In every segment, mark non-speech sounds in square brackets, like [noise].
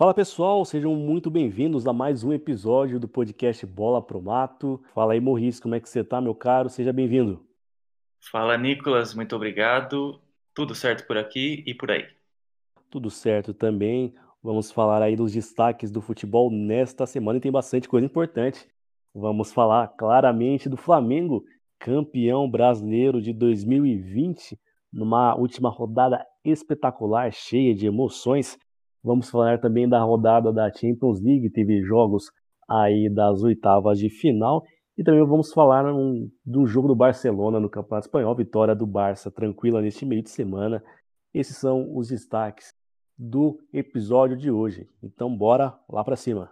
Fala pessoal, sejam muito bem-vindos a mais um episódio do podcast Bola Pro Mato. Fala aí, Morris, como é que você tá, meu caro? Seja bem-vindo. Fala, Nicolas, muito obrigado. Tudo certo por aqui e por aí. Tudo certo também. Vamos falar aí dos destaques do futebol nesta semana e tem bastante coisa importante. Vamos falar claramente do Flamengo, campeão brasileiro de 2020, numa última rodada espetacular, cheia de emoções. Vamos falar também da rodada da Champions League, teve jogos aí das oitavas de final. E também vamos falar um, do jogo do Barcelona no Campeonato Espanhol, vitória do Barça tranquila neste meio de semana. Esses são os destaques do episódio de hoje. Então bora lá para cima.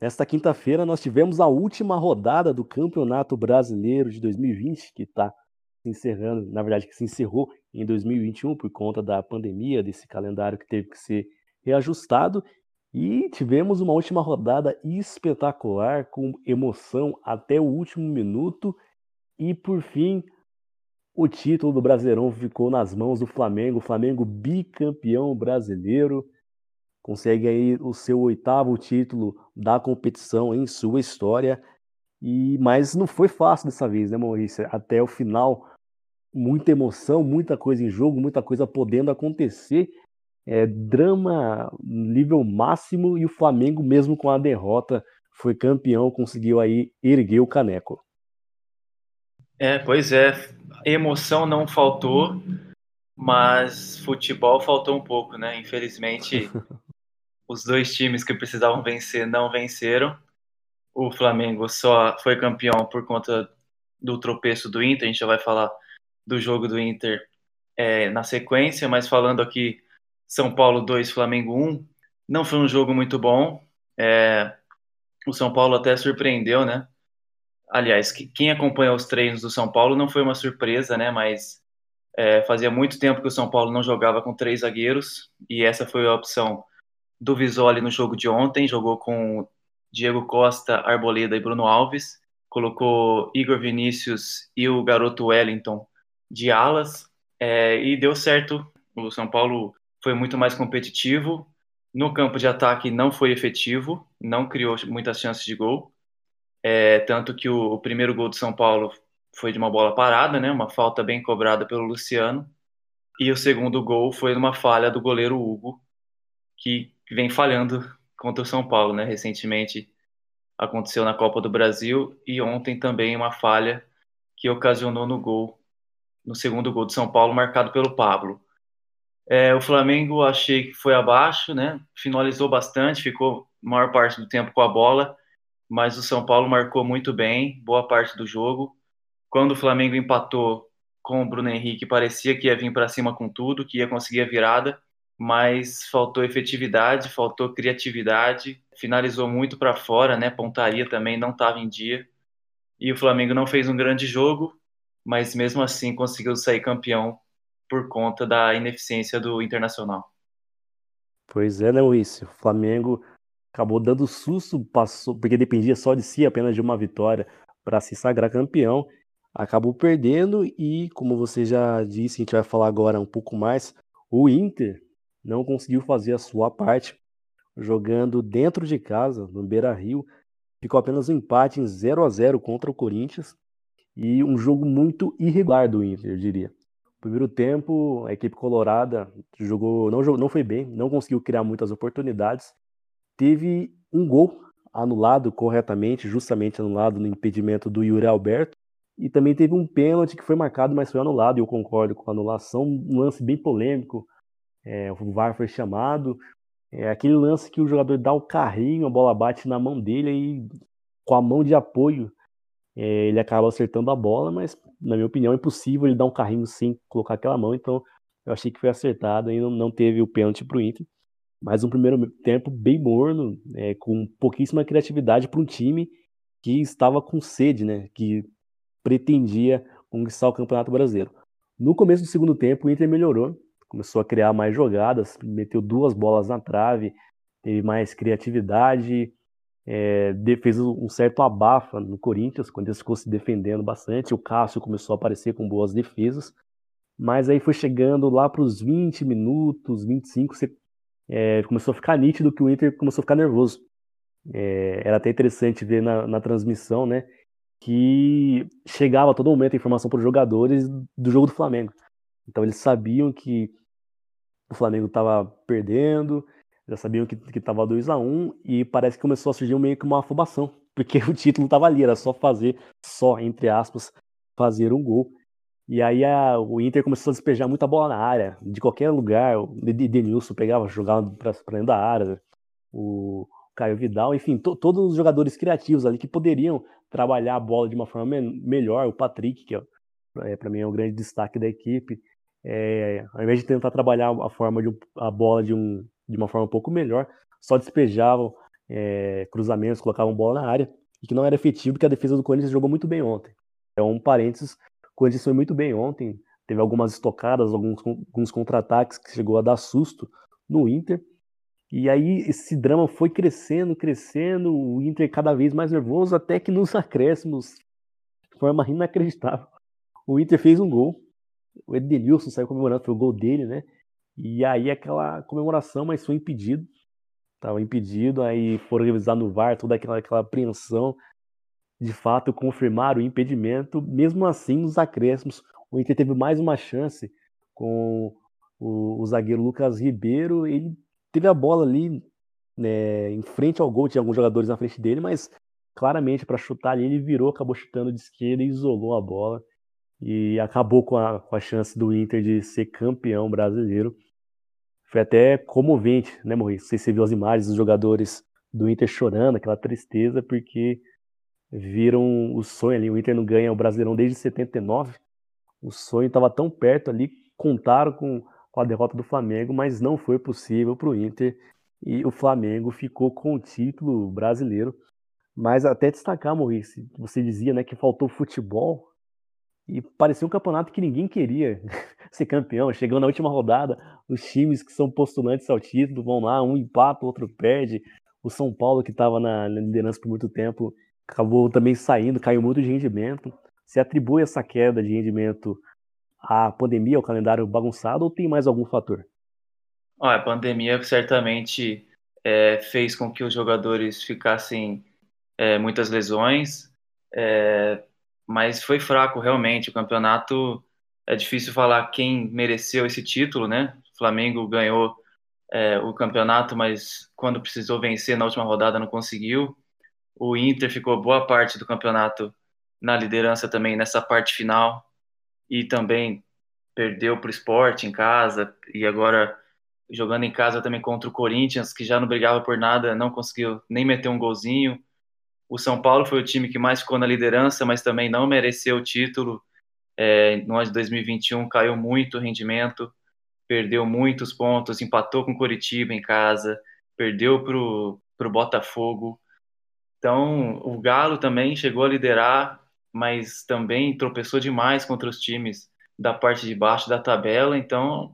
Nesta quinta-feira nós tivemos a última rodada do Campeonato Brasileiro de 2020, que está se encerrando, na verdade, que se encerrou em 2021 por conta da pandemia, desse calendário que teve que ser reajustado. E tivemos uma última rodada espetacular, com emoção até o último minuto. E por fim, o título do Brasileirão ficou nas mãos do Flamengo. O Flamengo bicampeão brasileiro. Consegue aí o seu oitavo título da competição em sua história. E mas não foi fácil dessa vez, né, Maurício? Até o final muita emoção, muita coisa em jogo, muita coisa podendo acontecer. É, drama nível máximo e o Flamengo, mesmo com a derrota, foi campeão, conseguiu aí erguer o caneco. É, pois é, emoção não faltou, mas futebol faltou um pouco, né? Infelizmente, [laughs] os dois times que precisavam vencer não venceram. O Flamengo só foi campeão por conta do tropeço do Inter, a gente já vai falar do jogo do Inter é, na sequência, mas falando aqui São Paulo 2, Flamengo 1, não foi um jogo muito bom. É, o São Paulo até surpreendeu, né? Aliás, quem acompanhou os treinos do São Paulo não foi uma surpresa, né? Mas é, fazia muito tempo que o São Paulo não jogava com três zagueiros e essa foi a opção do Visoli no jogo de ontem. Jogou com Diego Costa, Arboleda e Bruno Alves. Colocou Igor Vinícius e o garoto Wellington de alas é, e deu certo. O São Paulo foi muito mais competitivo. No campo de ataque não foi efetivo, não criou muitas chances de gol. É, tanto que o, o, primeiro gol do São Paulo foi de uma bola parada, né, uma falta bem cobrada pelo Luciano. E o segundo gol foi numa falha do goleiro Hugo, que vem falhando contra o São Paulo, né? Recentemente aconteceu na Copa do Brasil e ontem também uma falha que ocasionou no gol no segundo gol do São Paulo, marcado pelo Pablo. É, o Flamengo achei que foi abaixo, né? Finalizou bastante, ficou maior parte do tempo com a bola, mas o São Paulo marcou muito bem, boa parte do jogo. Quando o Flamengo empatou com o Bruno Henrique, parecia que ia vir para cima com tudo, que ia conseguir a virada, mas faltou efetividade, faltou criatividade, finalizou muito para fora, né? Pontaria também não estava em dia. E o Flamengo não fez um grande jogo, mas mesmo assim conseguiu sair campeão por conta da ineficiência do Internacional. Pois é, né, Luiz? O Flamengo acabou dando susto, passou, porque dependia só de si, apenas de uma vitória para se sagrar campeão. Acabou perdendo e, como você já disse, a gente vai falar agora um pouco mais, o Inter não conseguiu fazer a sua parte, jogando dentro de casa, no Beira-Rio, ficou apenas um empate em 0 a 0 contra o Corinthians e um jogo muito irregular do Inter, eu diria. Primeiro tempo, a equipe colorada jogou, não, não foi bem, não conseguiu criar muitas oportunidades. Teve um gol anulado corretamente, justamente anulado no impedimento do Yuri Alberto. E também teve um pênalti que foi marcado, mas foi anulado, e eu concordo com a anulação. Um lance bem polêmico. É, o VAR foi chamado. É aquele lance que o jogador dá o carrinho, a bola bate na mão dele e com a mão de apoio é, ele acaba acertando a bola, mas na minha opinião é impossível ele dar um carrinho sem colocar aquela mão, então eu achei que foi acertado e não, não teve o pênalti para o Inter. Mas um primeiro tempo bem morno, é, com pouquíssima criatividade para um time que estava com sede, né, que pretendia conquistar o Campeonato Brasileiro. No começo do segundo tempo, o Inter melhorou, começou a criar mais jogadas, meteu duas bolas na trave, teve mais criatividade, é, fez um certo abafa no Corinthians, quando ele ficou se defendendo bastante. O Cássio começou a aparecer com boas defesas. mas aí foi chegando lá para os 20 minutos, 25, você, é, começou a ficar nítido que o Inter começou a ficar nervoso. É, era até interessante ver na, na, transmissão, né, que chegava a todo momento a informação para os jogadores do jogo do Flamengo. Então eles sabiam que o Flamengo estava perdendo, já sabiam que estava 2 a 1 e parece que começou a surgir meio que uma afobação, [laughs] porque o título estava ali, era só fazer, só entre aspas, fazer um gol. E aí a, o Inter começou a despejar muita bola na área, de qualquer lugar. O Denilson pegava, jogava para dentro da área. O Caio Vidal, enfim, to, todos os jogadores criativos ali que poderiam trabalhar a bola de uma forma me melhor. O Patrick, que é, é para mim é o grande destaque da equipe, é, ao invés de tentar trabalhar a forma de a bola de, um, de uma forma um pouco melhor, só despejavam é, cruzamentos, colocavam bola na área, e que não era efetivo, porque a defesa do Corinthians jogou muito bem ontem. É um parênteses o Corinthians foi muito bem ontem, teve algumas estocadas, alguns, alguns contra-ataques que chegou a dar susto no Inter. E aí esse drama foi crescendo, crescendo, o Inter cada vez mais nervoso, até que nos [laughs] acréscimos, de forma inacreditável, o Inter fez um gol. O Edenilson saiu comemorando, foi o gol dele, né? E aí aquela comemoração, mas foi impedido. Estava impedido, aí foram revisar no VAR, toda aquela, aquela apreensão de fato confirmar o impedimento. Mesmo assim, nos acréscimos, o Inter teve mais uma chance com o, o zagueiro Lucas Ribeiro. Ele teve a bola ali né, em frente ao gol, tinha alguns jogadores na frente dele, mas claramente para chutar ali ele virou, acabou chutando de esquerda e isolou a bola e acabou com a, com a chance do Inter de ser campeão brasileiro. Foi até comovente, né, Maurício? Você viu as imagens dos jogadores do Inter chorando, aquela tristeza, porque viram o sonho ali. O Inter não ganha o Brasileirão desde 79. O sonho estava tão perto ali, contaram com, com a derrota do Flamengo, mas não foi possível para o Inter e o Flamengo ficou com o título brasileiro. Mas até destacar, Maurício, você dizia né, que faltou futebol e parecia um campeonato que ninguém queria [laughs] ser campeão. Chegando na última rodada, os times que são postulantes ao título vão lá, um empata, o outro perde. O São Paulo, que estava na liderança por muito tempo, acabou também saindo, caiu muito de rendimento. Se atribui essa queda de rendimento à pandemia, ao calendário bagunçado, ou tem mais algum fator? a pandemia certamente é, fez com que os jogadores ficassem é, muitas lesões, é, mas foi fraco realmente. O campeonato é difícil falar quem mereceu esse título, né? O Flamengo ganhou é, o campeonato, mas quando precisou vencer na última rodada não conseguiu. O Inter ficou boa parte do campeonato na liderança também nessa parte final e também perdeu para o esporte em casa e agora jogando em casa também contra o Corinthians, que já não brigava por nada, não conseguiu nem meter um golzinho. O São Paulo foi o time que mais ficou na liderança, mas também não mereceu o título. É, no ano de 2021 caiu muito o rendimento, perdeu muitos pontos, empatou com o Coritiba em casa, perdeu para o Botafogo. Então, o Galo também chegou a liderar, mas também tropeçou demais contra os times da parte de baixo da tabela. Então,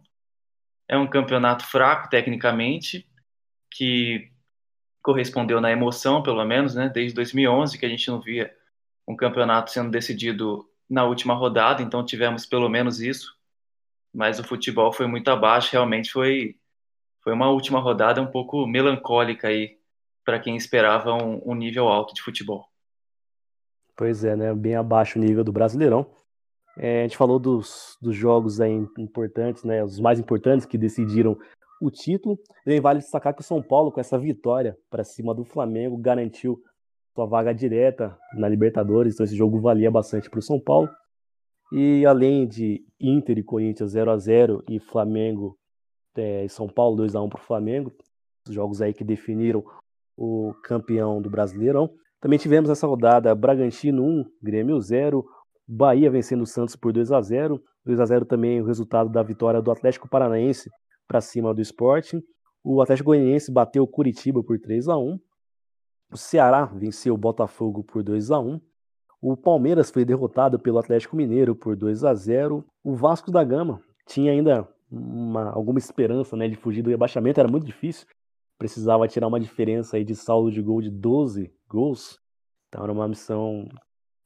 é um campeonato fraco tecnicamente, que correspondeu na emoção, pelo menos, né? Desde 2011 que a gente não via um campeonato sendo decidido na última rodada, então tivemos pelo menos isso. Mas o futebol foi muito abaixo, realmente foi foi uma última rodada um pouco melancólica aí para quem esperava um, um, nível alto de futebol. Pois é, né? Bem abaixo o nível do Brasileirão. É, a gente falou dos, dos jogos aí importantes, né? Os mais importantes que decidiram o título. E vale destacar que o São Paulo, com essa vitória para cima do Flamengo, garantiu sua vaga direta na Libertadores. Então esse jogo valia bastante para o São Paulo. E além de Inter e Corinthians 0 a 0 e Flamengo é, e São Paulo 2 a 1 para o Flamengo, os jogos aí que definiram o campeão do Brasileirão. Também tivemos essa rodada Bragantino 1, Grêmio 0, Bahia vencendo o Santos por 2 a 0 2 a 0 também o resultado da vitória do Atlético Paranaense para cima do Sporting. O Atlético Goianiense bateu o Curitiba por 3 a 1 O Ceará venceu o Botafogo por 2 a 1 O Palmeiras foi derrotado pelo Atlético Mineiro por 2 a 0 O Vasco da Gama tinha ainda uma, alguma esperança né, de fugir do rebaixamento, era muito difícil precisava tirar uma diferença aí de saldo de gol de 12 gols. Então era uma missão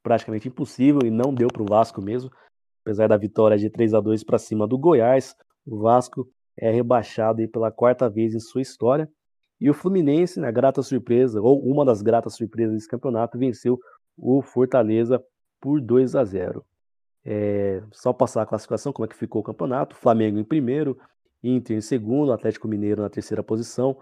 praticamente impossível e não deu para o Vasco mesmo. Apesar da vitória de 3 a 2 para cima do Goiás, o Vasco é rebaixado pela quarta vez em sua história. E o Fluminense, na grata surpresa, ou uma das gratas surpresas desse campeonato, venceu o Fortaleza por 2 a 0. É, só passar a classificação, como é que ficou o campeonato. Flamengo em primeiro, Inter em segundo, Atlético Mineiro na terceira posição,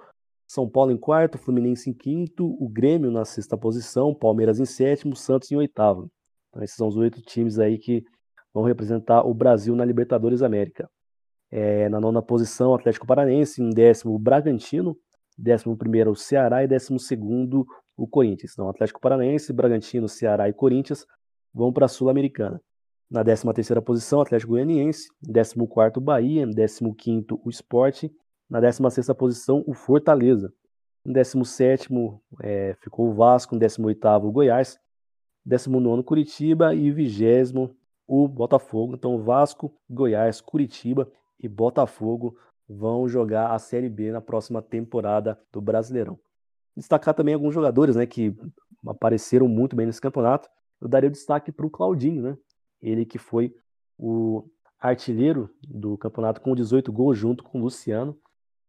São Paulo em quarto, Fluminense em quinto, o Grêmio na sexta posição, Palmeiras em sétimo, Santos em oitavo. Então, esses são os oito times aí que vão representar o Brasil na Libertadores América. É, na nona posição, Atlético Paranense, em décimo, o Bragantino, décimo primeiro, o Ceará e décimo segundo, o Corinthians. Então, Atlético Paranaense, Bragantino, Ceará e Corinthians vão para a Sul-Americana. Na 13ª posição, Atlético Goianiense, 14º Bahia, 15º o Sport, na 16ª posição o Fortaleza. Em 17º é, ficou o Vasco, em 18º o Goiás, 19º Curitiba e 20 o Botafogo. Então Vasco, Goiás, Curitiba e Botafogo vão jogar a Série B na próxima temporada do Brasileirão. Destacar também alguns jogadores né, que apareceram muito bem nesse campeonato. Eu daria o destaque para o Claudinho, né? Ele que foi o artilheiro do campeonato com 18 gols junto com o Luciano,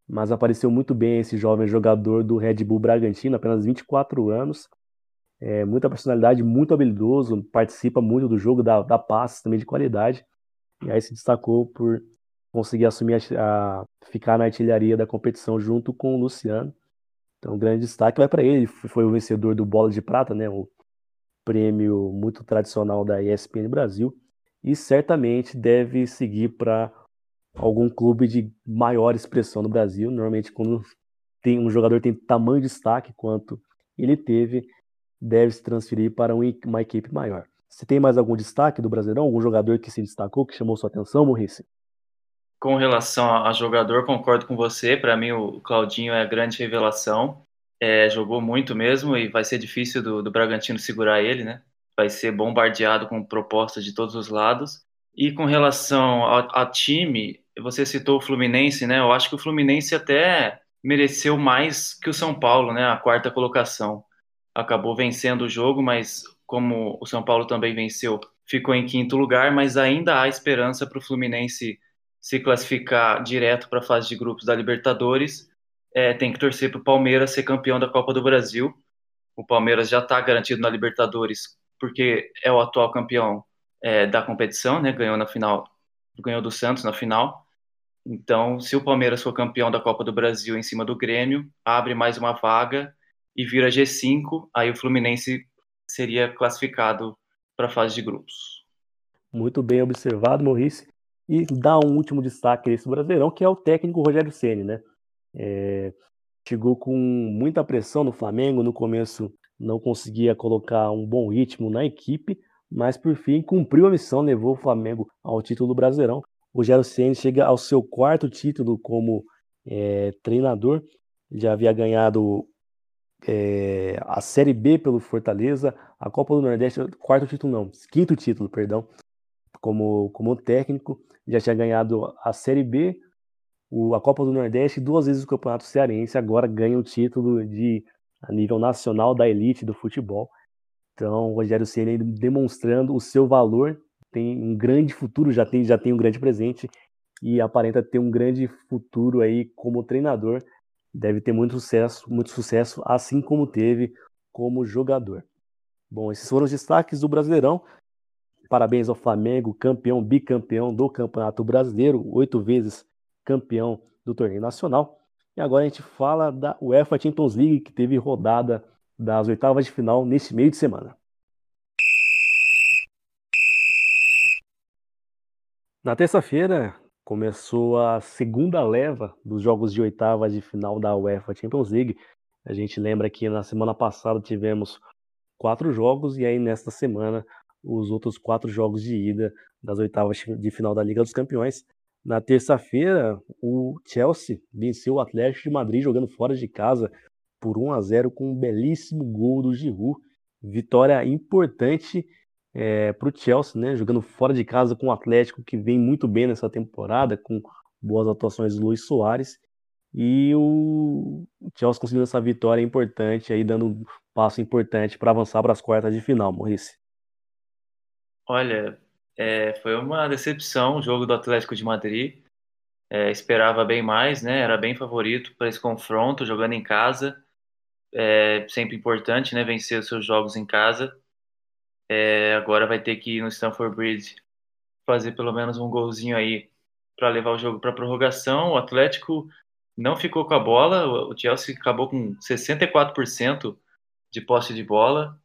mas apareceu muito bem esse jovem jogador do Red Bull Bragantino, apenas 24 anos, é, muita personalidade, muito habilidoso, participa muito do jogo, dá passes também de qualidade, e aí se destacou por conseguir assumir a, a ficar na artilharia da competição junto com o Luciano. Então, um grande destaque vai para ele. Foi o vencedor do Bola de Prata, né? O prêmio muito tradicional da ESPN Brasil e certamente deve seguir para algum clube de maior expressão no Brasil. Normalmente, quando tem um jogador tem tamanho de destaque quanto ele teve, deve se transferir para uma equipe maior. Você tem mais algum destaque do Brasileirão? Algum jogador que se destacou, que chamou sua atenção, Maurice? Com relação a jogador, concordo com você. Para mim, o Claudinho é a grande revelação. É, jogou muito mesmo e vai ser difícil do, do Bragantino segurar ele, né? Vai ser bombardeado com propostas de todos os lados. E com relação a, time, você citou o Fluminense, né? Eu acho que o Fluminense até mereceu mais que o São Paulo, né? A quarta colocação. Acabou vencendo o jogo, mas como o São Paulo também venceu, ficou em quinto lugar, mas ainda há esperança para o Fluminense se classificar direto para a fase de grupos da Libertadores é, tem que torcer para o Palmeiras ser campeão da Copa do Brasil. O Palmeiras já está garantido na Libertadores porque é o atual campeão é, da competição, né? Ganhou na final, ganhou do Santos na final. Então, se o Palmeiras for campeão da Copa do Brasil em cima do Grêmio, abre mais uma vaga e vira G5, aí o Fluminense seria classificado para a fase de grupos. Muito bem observado, Maurício. E dá um último destaque a esse Brasileirão, que é o técnico Rogério Ceni, né? É, chegou com muita pressão no Flamengo, no começo não conseguia colocar um bom ritmo na equipe, mas por fim cumpriu a missão, levou o Flamengo ao título brasileirão. O Rogério Ceni chega ao seu quarto título como é, treinador, já havia ganhado é, a Série B pelo Fortaleza, a Copa do Nordeste, quarto título não, quinto título, perdão, como, como técnico, já tinha ganhado a Série B, o, a Copa do Nordeste duas vezes o Campeonato Cearense, agora ganha o título de a nível nacional da elite do futebol. Então, o Rogério Ceni demonstrando o seu valor, tem um grande futuro, já tem, já tem um grande presente e aparenta ter um grande futuro aí como treinador. Deve ter muito sucesso, muito sucesso, assim como teve como jogador. Bom, esses foram os destaques do Brasileirão. Parabéns ao Flamengo, campeão, bicampeão do Campeonato Brasileiro, oito vezes campeão do torneio nacional. E agora a gente fala da UEFA Champions League, que teve rodada das oitavas de final neste meio de semana. Na terça-feira começou a segunda leva dos jogos de oitavas de final da UEFA Champions League. A gente lembra que na semana passada tivemos quatro jogos e aí nesta semana os outros quatro jogos de ida das oitavas de final da Liga dos Campeões. Na terça-feira, o Chelsea venceu o Atlético de Madrid jogando fora de casa por 1 a 0 com um belíssimo gol do Giroud. Vitória importante é, para o Chelsea, né? Jogando fora de casa com o Atlético que vem muito bem nessa temporada, com boas atuações do Luiz Soares. E o Chelsea conseguiu essa vitória importante aí, dando um passo importante para avançar para as quartas de final, Maurício. Olha, É, foi uma decepção o jogo do Atlético de Madrid. É, esperava bem mais, né? Era bem favorito para esse confronto, jogando em casa. É sempre importante, né? Vencer os seus jogos em casa. É, agora vai ter que ir no Stamford Bridge fazer pelo menos um golzinho aí para levar o jogo para prorrogação. O Atlético não ficou com a bola, o Chelsea acabou com 64% de posse de bola.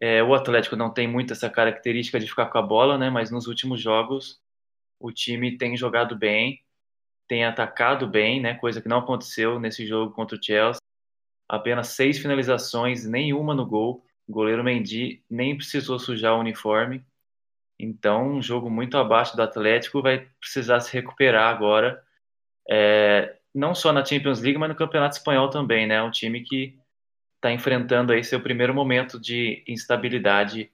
É, o Atlético não tem muito essa característica de ficar com a bola, né? Mas nos últimos jogos o time tem jogado bem, tem atacado bem, né? Coisa que não aconteceu nesse jogo contra o Chelsea. Apenas seis finalizações, nenhuma no gol. O goleiro Mendy nem precisou sujar o uniforme. Então, um jogo muito abaixo do Atlético vai precisar se recuperar agora. É, não só na Champions League, mas no Campeonato Espanhol também, né? Um time que está enfrentando aí seu primeiro momento de instabilidade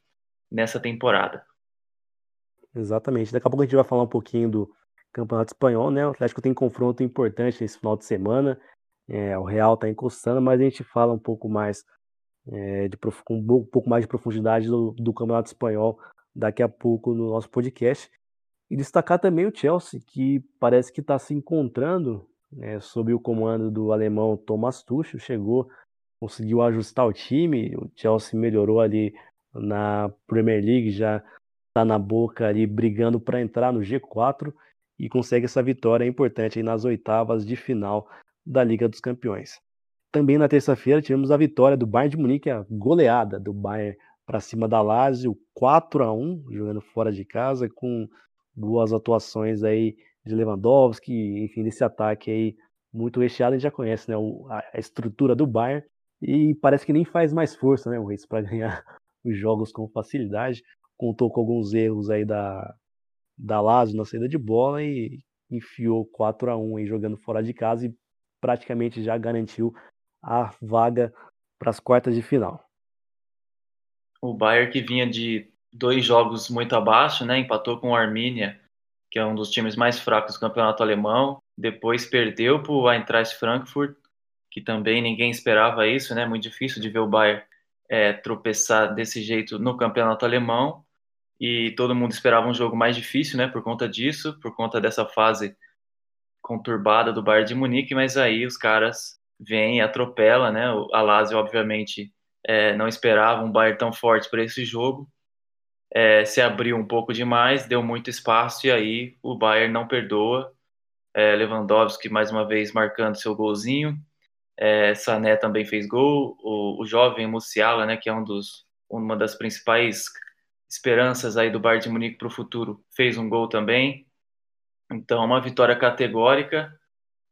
nessa temporada. Exatamente. Daqui a pouco a gente vai falar um pouquinho do Campeonato Espanhol, né? O Atlético tem confronto importante nesse final de semana. É, o Real está encostando, mas a gente fala um pouco mais é, de com um pouco mais de profundidade do, do Campeonato Espanhol daqui a pouco no nosso podcast. E destacar também o Chelsea, que parece que está se encontrando né, sob o comando do alemão Thomas Tuchel, chegou, conseguiu ajustar o time, o Chelsea melhorou ali na Premier League, já está na boca ali brigando para entrar no G4 e consegue essa vitória importante aí nas oitavas de final da Liga dos Campeões. Também na terça-feira tivemos a vitória do Bayern de Munique, a goleada do Bayern para cima da Lazio, 4 a 1 jogando fora de casa, com boas atuações aí de Lewandowski, enfim, desse ataque aí muito recheado, a gente já conhece né, a estrutura do Bayern, e parece que nem faz mais força, né, o Reis, para [laughs] ganhar os jogos com facilidade. Contou com alguns erros aí da, da Lazio na saída de bola e enfiou 4 a 1 aí jogando fora de casa e praticamente já garantiu a vaga para as quartas de final. O Bayern que vinha de dois jogos muito abaixo, né? Empatou com o Arminia, que é um dos times mais fracos do campeonato alemão. Depois perdeu para o Eintracht Frankfurt, que também ninguém esperava isso, né? Muito difícil de ver o Bayern é, tropeçar desse jeito no campeonato alemão. E todo mundo esperava um jogo mais difícil, né? Por conta disso, por conta dessa fase conturbada do Bayern de Munique. Mas aí os caras vêm e atropelam, né? A Lazio, obviamente, é, não esperava um Bayern tão forte para esse jogo. É, se abriu um pouco demais, deu muito espaço e aí o Bayern não perdoa. É, Lewandowski mais uma vez marcando seu golzinho. É, Sané também fez gol. O, o jovem Musiala, né, que é um dos, uma das principais esperanças aí do Bayern de Munique para o futuro, fez um gol também. Então, uma vitória categórica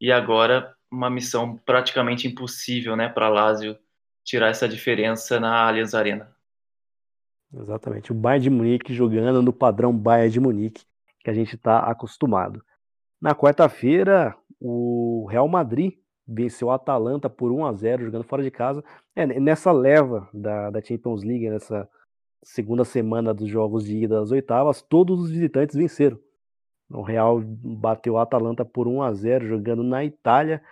e agora uma missão praticamente impossível, né, para Lazio tirar essa diferença na Allianz Arena. Exatamente, o Bayern de Munique jogando no padrão Bayern de Munique que a gente está acostumado. Na quarta-feira, o Real Madrid venceu o Atalanta por 1 a 0 jogando fora de casa. É, nessa leva da, da Champions League, nessa segunda semana dos jogos de ida das oitavas, todos os visitantes venceram. O Real bateu o Atalanta por 1 a 0 jogando na Itália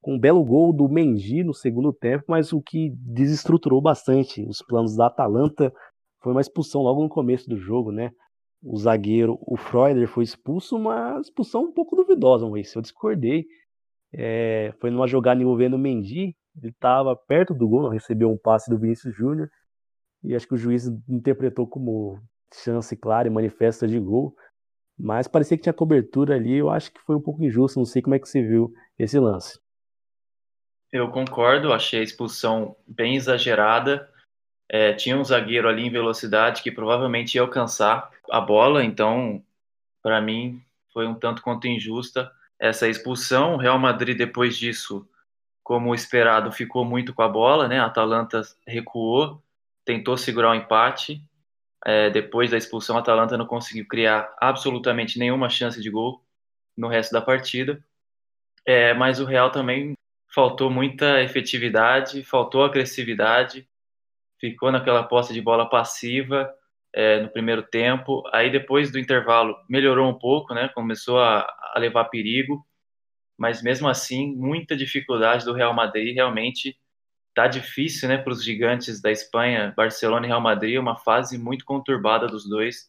com um belo gol do Mendy no segundo tempo, mas o que desestruturou bastante os planos da Atalanta foi uma expulsão logo no começo do jogo, né? O zagueiro, o Freuler, foi expulso, uma expulsão um pouco duvidosa. Eu discordei. É, foi numa jogada envolvendo o Mendy, ele estava perto do gol, recebeu um passe do Vinícius Júnior, e acho que o juiz interpretou como chance clara e manifesta de gol, mas parecia que tinha cobertura ali, eu acho que foi um pouco injusto, não sei como é que você viu esse lance. Eu concordo, achei a expulsão bem exagerada. É, tinha um zagueiro ali em velocidade que provavelmente ia alcançar a bola, então, para mim, foi um tanto quanto injusta essa expulsão. O Real Madrid, depois disso, como esperado, ficou muito com a bola, né? A Atalanta recuou, tentou segurar o empate. É, depois da expulsão, a Atalanta não conseguiu criar absolutamente nenhuma chance de gol no resto da partida. É, mas o Real também faltou muita efetividade, faltou agressividade, ficou naquela posse de bola passiva é, no primeiro tempo. Aí depois do intervalo melhorou um pouco, né? Começou a, a levar perigo, mas mesmo assim muita dificuldade do Real Madrid. Realmente tá difícil, né, para os gigantes da Espanha, Barcelona e Real Madrid, uma fase muito conturbada dos dois.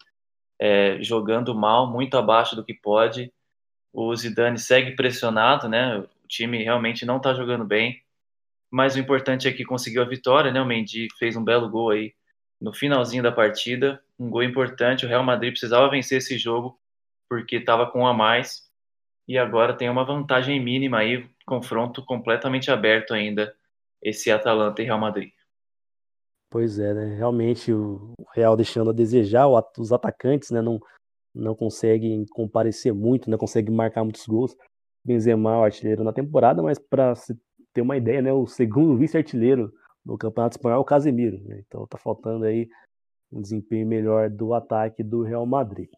é, jogando mal, muito abaixo do que pode. O Zidane segue pressionado, né? O time realmente não está jogando bem. Mas o importante é que conseguiu a vitória, né? O Mendy fez um belo gol aí no finalzinho da partida, um gol importante. O Real Madrid precisava vencer esse jogo porque estava com um a mais e agora tem uma vantagem mínima aí, confronto completamente aberto ainda esse Atalanta e Real Madrid. Pois é, né? Realmente o Real deixando a desejar, os atacantes, né, não não conseguem comparecer muito, não conseguem marcar muitos gols. Benzema, o artilheiro na temporada, mas para ter uma ideia, né, o segundo vice-artilheiro no Campeonato Espanhol é o Casemiro, né? Então tá faltando aí um desempenho melhor do ataque do Real Madrid.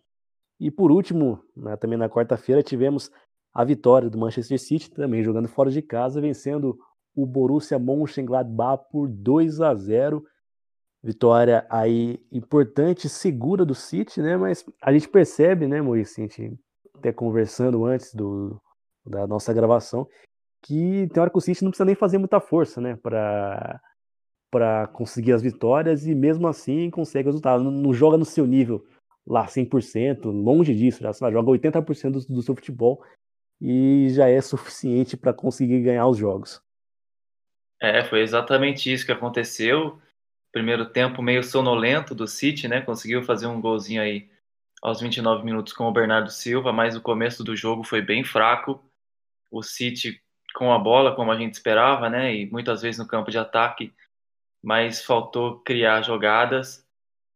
E por último, né, também na quarta-feira tivemos a vitória do Manchester City, também jogando fora de casa, vencendo o Borussia Mönchengladbach por 2 a 0. Vitória aí importante, segura do City, né? Mas a gente percebe, né, Maurício, a gente até conversando antes do, da nossa gravação, que tem hora que o City não precisa nem fazer muita força, né, para para conseguir as vitórias e mesmo assim consegue o resultado. Não, não joga no seu nível lá 100%, longe disso, já lá, joga 80% do, do seu futebol e já é suficiente para conseguir ganhar os jogos. É, foi exatamente isso que aconteceu. Primeiro tempo meio sonolento do City, né? Conseguiu fazer um golzinho aí aos 29 minutos com o Bernardo Silva, mas o começo do jogo foi bem fraco. O City com a bola, como a gente esperava, né? E muitas vezes no campo de ataque, mas faltou criar jogadas.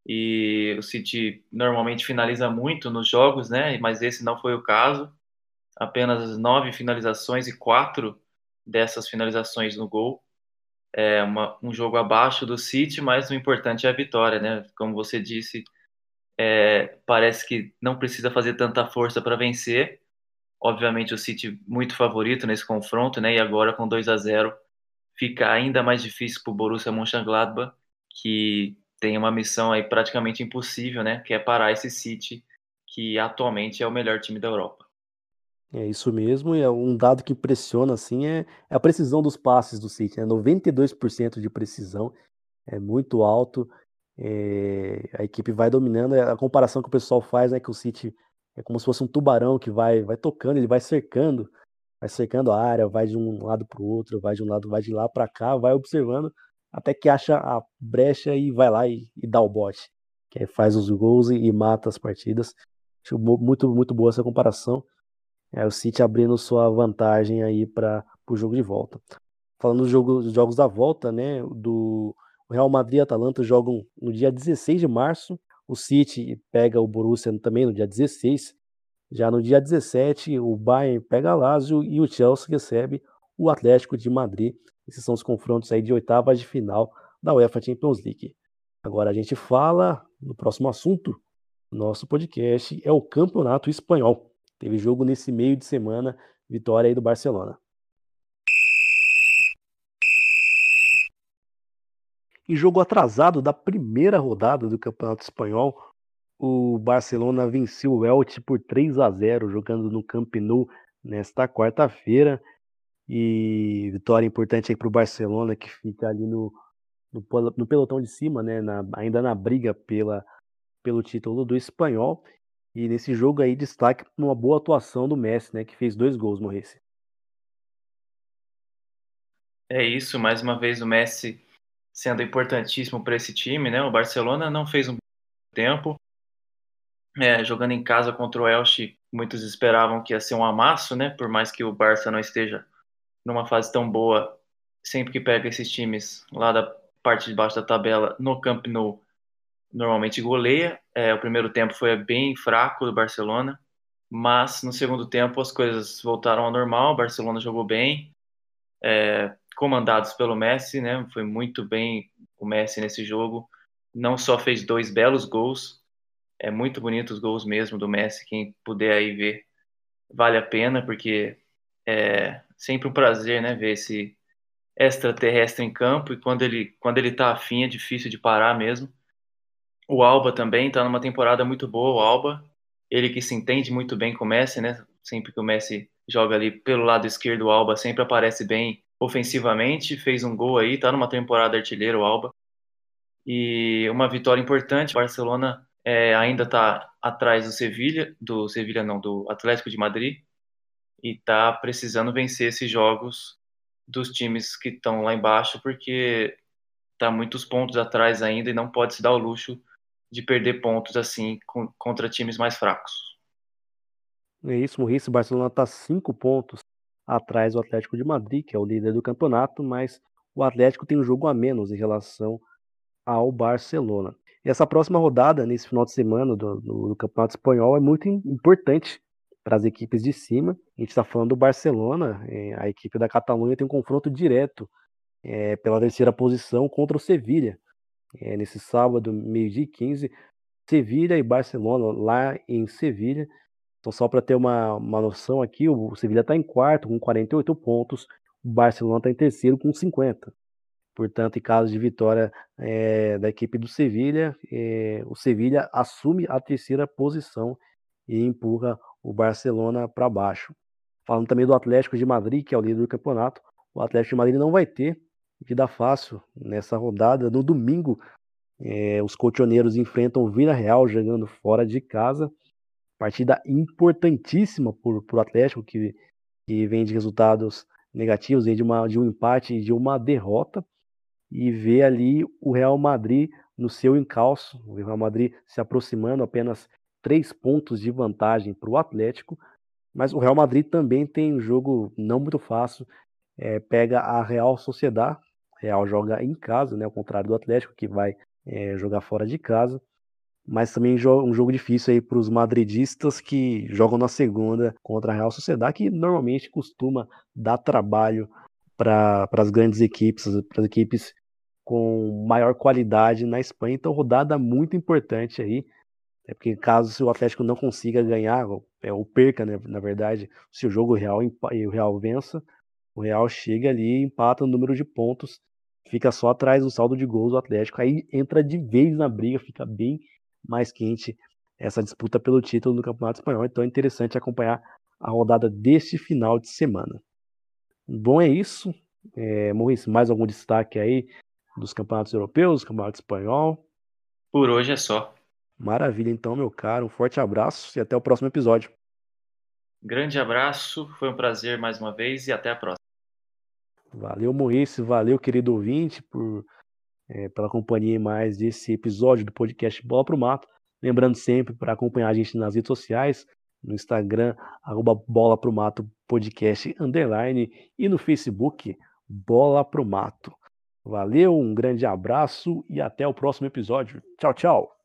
E o City normalmente finaliza muito nos jogos, né? Mas esse não foi o caso. Apenas nove finalizações e quatro dessas finalizações no gol é uma, um jogo abaixo do City, mas o importante é a vitória, né? Como você disse, é, parece que não precisa fazer tanta força para vencer. Obviamente o City muito favorito nesse confronto, né? E agora com 2 a 0 fica ainda mais difícil para o Borussia Mönchengladbach, que tem uma missão aí praticamente impossível, né? Que é parar esse City, que atualmente é o melhor time da Europa. É isso mesmo, e é um dado que impressiona assim é, é a precisão dos passes do City, né? 92% de precisão, é muito alto. É, a equipe vai dominando. É, a comparação que o pessoal faz é né, que o City é como se fosse um tubarão que vai, vai tocando, ele vai cercando, vai cercando a área, vai de um lado para o outro, vai de um lado, vai de lá para cá, vai observando até que acha a brecha e vai lá e, e dá o bote, que aí faz os gols e, e mata as partidas. Acho muito, muito boa essa comparação. É o City abrindo sua vantagem aí para o jogo de volta. Falando dos jogo, jogos da volta, né? Do Real Madrid e Atalanta jogam no dia 16 de março. O City pega o Borussia também no dia 16. Já no dia 17, o Bayern pega a Lazio e o Chelsea recebe o Atlético de Madrid. Esses são os confrontos aí de oitavas de final da UEFA Champions League. Agora a gente fala no próximo assunto. Nosso podcast é o Campeonato Espanhol. Teve jogo nesse meio de semana, vitória aí do Barcelona. Em jogo atrasado da primeira rodada do Campeonato Espanhol, o Barcelona venceu o Elche por 3 a 0 jogando no Camp Nou nesta quarta-feira. E vitória importante aí para o Barcelona, que fica ali no, no, no, pelotão de cima, né, na, ainda na briga pela, pelo título do espanhol. E nesse jogo aí, destaque uma boa atuação do Messi, né? Que fez dois gols, Morresse. É isso, mais uma vez o Messi sendo importantíssimo para esse time, né? O Barcelona não fez um tempo. É, jogando em casa contra o Elche, muitos esperavam que ia ser um amasso, né? Por mais que o Barça não esteja numa fase tão boa, sempre que pega esses times lá da parte de baixo da tabela no Camp Nou, normalmente goleia. É, o primeiro tempo foi bem fraco do Barcelona, mas no segundo tempo as coisas voltaram ao normal. O Barcelona jogou bem, é, comandados pelo Messi, né? Foi muito bem o Messi nesse jogo. Não só fez dois belos gols, é muito bonito os gols mesmo do Messi. Quem puder aí ver, vale a pena, porque é sempre um prazer, né? Ver esse extraterrestre em campo e quando ele quando ele tá afim é difícil de parar mesmo. O Alba também está numa temporada muito boa, o Alba. Ele que se entende muito bem com o Messi, né? Sempre que o Messi joga ali pelo lado esquerdo, o Alba sempre aparece bem ofensivamente, fez um gol aí, tá numa temporada artilheiro o Alba. E uma vitória importante, o Barcelona é, ainda está atrás do Sevilha, do Sevilha não, do Atlético de Madrid, e está precisando vencer esses jogos dos times que estão lá embaixo, porque está muitos pontos atrás ainda e não pode se dar o luxo de perder pontos assim com, contra times mais fracos. É isso, Maurício. O Barcelona está cinco pontos atrás do Atlético de Madrid, que é o líder do campeonato, mas o Atlético tem um jogo a menos em relação ao Barcelona. E essa próxima rodada, nesse final de semana do, do, do Campeonato Espanhol, é muito importante para as equipes de cima. A gente está falando do Barcelona, é, a equipe da Catalunha tem um confronto direto é, pela terceira posição contra o Sevilha. É, nesse sábado, meio-dia e 15, Sevilha e Barcelona lá em Sevilha. Então, só para ter uma, uma noção aqui, o Sevilha está em quarto com 48 pontos, o Barcelona está em terceiro com 50. Portanto, em caso de vitória é, da equipe do Sevilha, é, o Sevilha assume a terceira posição e empurra o Barcelona para baixo. Falando também do Atlético de Madrid, que é o líder do campeonato, o Atlético de Madrid não vai ter vida fácil nessa rodada. No domingo, é, os colchoneiros enfrentam o Vila Real jogando fora de casa. Partida importantíssima para o Atlético, que, que vem de resultados negativos, vem de, uma, de um empate e de uma derrota e ver ali o Real Madrid no seu encalço, o Real Madrid se aproximando apenas três pontos de vantagem para o Atlético, mas o Real Madrid também tem um jogo não muito fácil, é, pega a Real Sociedad, Real joga em casa, né, ao contrário do Atlético que vai é, jogar fora de casa, mas também um jogo difícil aí para os madridistas que jogam na segunda contra a Real Sociedad, que normalmente costuma dar trabalho para as grandes equipes, para as equipes com maior qualidade na Espanha. Então, rodada muito importante aí. É porque caso o Atlético não consiga ganhar, é, ou perca, né, na verdade, se o jogo real e o Real vença, o Real chega ali, empata o número de pontos, fica só atrás do saldo de gols do Atlético, aí entra de vez na briga, fica bem mais quente essa disputa pelo título do Campeonato Espanhol. Então é interessante acompanhar a rodada deste final de semana. Bom, é isso. É, mais algum destaque aí dos campeonatos europeus, campeonato espanhol? Por hoje é só. Maravilha, então, meu caro. Um forte abraço e até o próximo episódio. Grande abraço, foi um prazer mais uma vez e até a próxima. Valeu, Maurício, valeu, querido ouvinte, por, é, pela companhia mais desse episódio do podcast Bola pro Mato. Lembrando sempre para acompanhar a gente nas redes sociais, no Instagram, arroba Bola Pro Mato Podcast Underline e no Facebook, Bola Pro Mato. Valeu, um grande abraço e até o próximo episódio. Tchau, tchau.